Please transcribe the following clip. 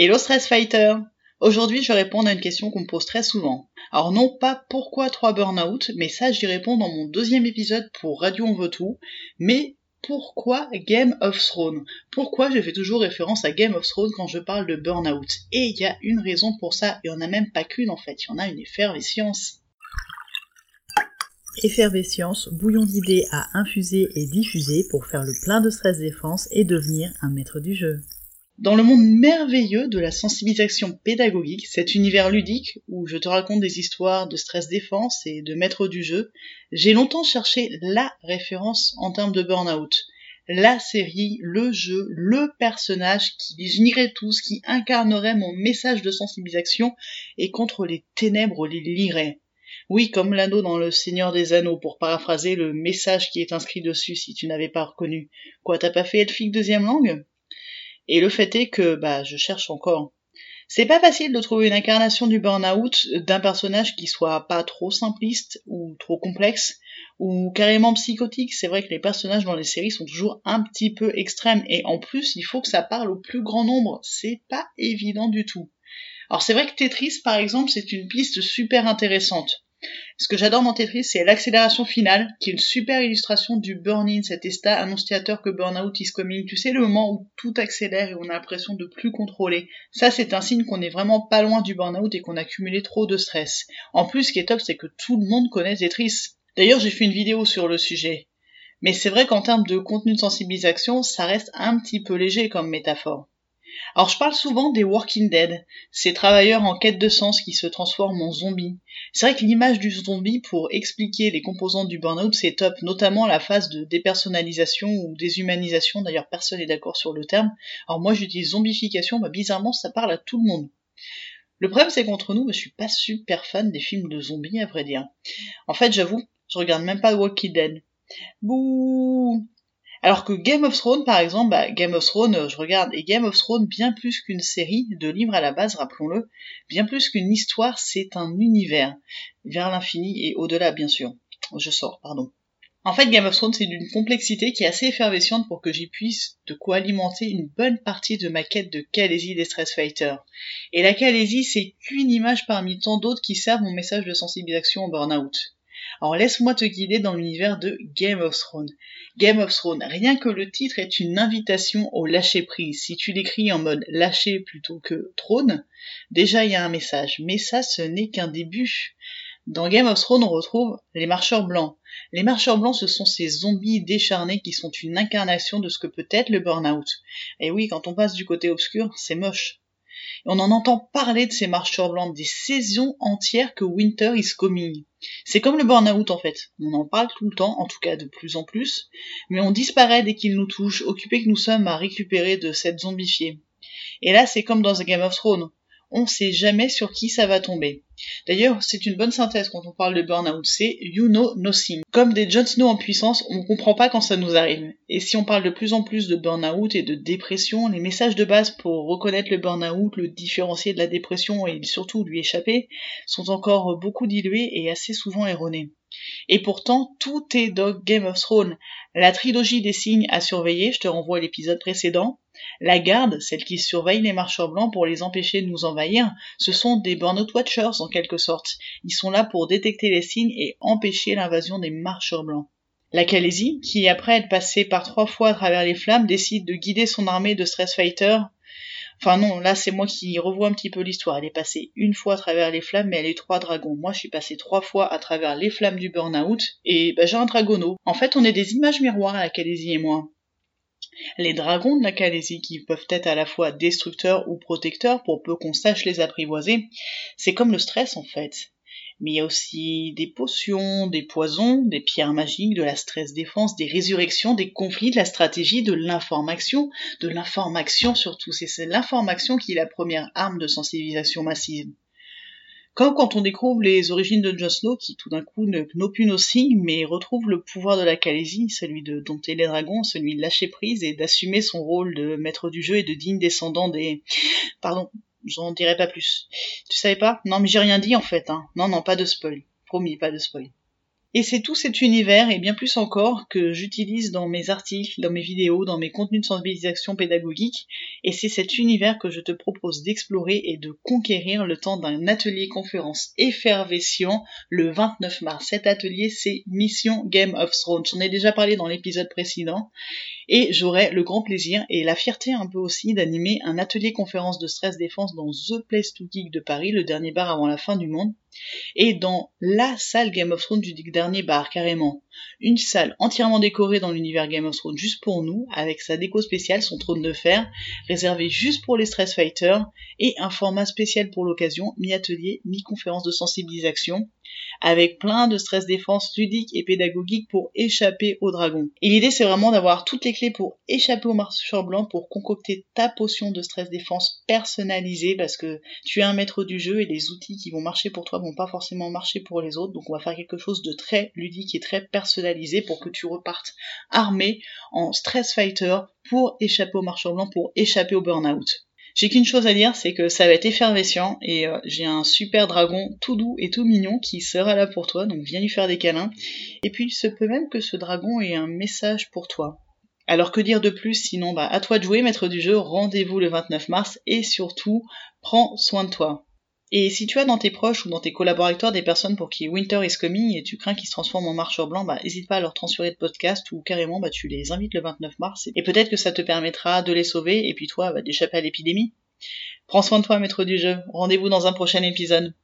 Hello Stress Fighter Aujourd'hui, je vais répondre à une question qu'on me pose très souvent. Alors non pas pourquoi 3 burn-out, mais ça j'y réponds dans mon deuxième épisode pour Radio On veut tout, mais pourquoi Game of Thrones? Pourquoi je fais toujours référence à Game of Thrones quand je parle de burn-out? Et il y a une raison pour ça, et on a même pas qu'une en fait, il y en a une effervescence. Effervescence, bouillon d'idées à infuser et diffuser pour faire le plein de stress défense et devenir un maître du jeu. Dans le monde merveilleux de la sensibilisation pédagogique, cet univers ludique où je te raconte des histoires de stress défense et de maître du jeu, j'ai longtemps cherché la référence en termes de burn-out. La série, le jeu, le personnage qui les unirait tous, qui incarnerait mon message de sensibilisation et contre les ténèbres les lirait. Oui, comme l'anneau dans le Seigneur des Anneaux, pour paraphraser le message qui est inscrit dessus si tu n'avais pas reconnu. Quoi, t'as pas fait elfique deuxième langue? Et le fait est que bah je cherche encore. C'est pas facile de trouver une incarnation du burn-out d'un personnage qui soit pas trop simpliste ou trop complexe ou carrément psychotique. C'est vrai que les personnages dans les séries sont toujours un petit peu extrêmes et en plus il faut que ça parle au plus grand nombre. C'est pas évident du tout. Alors c'est vrai que Tetris par exemple c'est une piste super intéressante. Ce que j'adore dans Tetris, c'est l'accélération finale, qui est une super illustration du burn-in, cet état annonciateur que burn-out is coming. Tu sais, le moment où tout accélère et on a l'impression de plus contrôler. Ça, c'est un signe qu'on est vraiment pas loin du burn-out et qu'on a cumulé trop de stress. En plus, ce qui est top, c'est que tout le monde connaît Tetris. D'ailleurs, j'ai fait une vidéo sur le sujet. Mais c'est vrai qu'en termes de contenu de sensibilisation, ça reste un petit peu léger comme métaphore. Alors je parle souvent des Walking Dead, ces travailleurs en quête de sens qui se transforment en zombies. C'est vrai que l'image du zombie pour expliquer les composants du burn-out c'est top, notamment la phase de dépersonnalisation ou déshumanisation, d'ailleurs personne n'est d'accord sur le terme. Alors moi j'utilise zombification, bah bizarrement ça parle à tout le monde. Le problème c'est qu'entre nous, je suis pas super fan des films de zombies à vrai dire. En fait j'avoue, je regarde même pas Walking Dead. Bouh alors que Game of Thrones, par exemple, bah, Game of Thrones, euh, je regarde, et Game of Thrones, bien plus qu'une série de livres à la base, rappelons-le, bien plus qu'une histoire, c'est un univers, vers l'infini et au-delà, bien sûr. Je sors, pardon. En fait, Game of Thrones, c'est d'une complexité qui est assez effervescente pour que j'y puisse de quoi alimenter une bonne partie de ma quête de Calaisie des Stress Fighters. Et la Calaisie, c'est qu'une image parmi tant d'autres qui servent mon message de sensibilisation au burn-out. Alors laisse-moi te guider dans l'univers de Game of Thrones. Game of Thrones, rien que le titre est une invitation au lâcher prise. Si tu l'écris en mode lâcher plutôt que trône, déjà il y a un message. Mais ça, ce n'est qu'un début. Dans Game of Thrones, on retrouve les marcheurs blancs. Les marcheurs blancs, ce sont ces zombies décharnés qui sont une incarnation de ce que peut être le burn-out. Et oui, quand on passe du côté obscur, c'est moche on en entend parler de ces marcheurs blancs des saisons entières que Winter is coming. C'est comme le burn-out en fait. On en parle tout le temps, en tout cas de plus en plus, mais on disparaît dès qu'il nous touche, occupés que nous sommes à récupérer de cette zombifiée. Et là, c'est comme dans The Game of Thrones on sait jamais sur qui ça va tomber. D'ailleurs, c'est une bonne synthèse quand on parle de burn-out, c'est you know nothing. Comme des Jon Snow en puissance, on comprend pas quand ça nous arrive. Et si on parle de plus en plus de burn-out et de dépression, les messages de base pour reconnaître le burn-out, le différencier de la dépression et surtout lui échapper sont encore beaucoup dilués et assez souvent erronés. Et pourtant, tout est dans Game of Thrones. La trilogie des signes à surveiller, je te renvoie à l'épisode précédent. La garde, celle qui surveille les marcheurs blancs pour les empêcher de nous envahir, ce sont des Burnout Watchers en quelque sorte. Ils sont là pour détecter les signes et empêcher l'invasion des marcheurs blancs. La Calaisie, qui après être passée par trois fois à travers les flammes, décide de guider son armée de Stress Fighters Enfin non, là c'est moi qui revois un petit peu l'histoire. Elle est passée une fois à travers les flammes, mais elle eu trois dragons. Moi je suis passée trois fois à travers les flammes du burn-out, et bah, j'ai un dragonneau. En fait on est des images miroirs à la Calaisie et moi. Les dragons de la Calaisie, qui peuvent être à la fois destructeurs ou protecteurs pour peu qu'on sache les apprivoiser, c'est comme le stress en fait mais il y a aussi des potions, des poisons, des pierres magiques, de la stress défense, des résurrections, des conflits, de la stratégie, de l'information, de l'information surtout. C'est l'information qui est la première arme de sensibilisation massive. Comme quand on découvre les origines de Jon Snow, qui tout d'un coup ne knop plus nos signes, mais retrouve le pouvoir de la Calaisie, celui de dompter les dragons, celui de lâcher prise et d'assumer son rôle de maître du jeu et de digne descendant des... Pardon, J'en dirai pas plus. Tu savais pas? Non, mais j'ai rien dit en fait. Hein. Non, non, pas de spoil. Promis, pas de spoil. Et c'est tout cet univers et bien plus encore que j'utilise dans mes articles, dans mes vidéos, dans mes contenus de sensibilisation pédagogique. Et c'est cet univers que je te propose d'explorer et de conquérir le temps d'un atelier conférence effervescent le 29 mars. Cet atelier, c'est Mission Game of Thrones. J'en ai déjà parlé dans l'épisode précédent. Et j'aurai le grand plaisir et la fierté un peu aussi d'animer un atelier conférence de stress défense dans The Place to Geek de Paris, le dernier bar avant la fin du monde et dans la salle Game of Thrones du dernier bar, carrément. Une salle entièrement décorée dans l'univers Game of Thrones juste pour nous, avec sa déco spéciale, son trône de fer, réservé juste pour les stress fighters, et un format spécial pour l'occasion, mi-atelier, mi-conférence de sensibilisation, avec plein de stress défense ludique et pédagogique pour échapper au dragon. Et l'idée c'est vraiment d'avoir toutes les clés pour échapper au marcheur blanc, pour concocter ta potion de stress défense personnalisée, parce que tu es un maître du jeu et les outils qui vont marcher pour toi vont pas forcément marcher pour les autres, donc on va faire quelque chose de très ludique et très personnalisé pour que tu repartes armé en stress fighter pour échapper au marcheur blanc, pour échapper au burn-out. J'ai qu'une chose à dire, c'est que ça va être effervescent et euh, j'ai un super dragon tout doux et tout mignon qui sera là pour toi, donc viens lui faire des câlins. Et puis il se peut même que ce dragon ait un message pour toi. Alors que dire de plus? Sinon bah à toi de jouer maître du jeu, rendez-vous le 29 mars et surtout prends soin de toi. Et si tu as dans tes proches ou dans tes collaborateurs des personnes pour qui Winter is coming et tu crains qu'ils se transforment en marcheur blanc, bah n'hésite pas à leur transférer de podcast ou carrément bah tu les invites le 29 mars et peut-être que ça te permettra de les sauver et puis toi bah, d'échapper à l'épidémie. Prends soin de toi maître du jeu, rendez-vous dans un prochain épisode.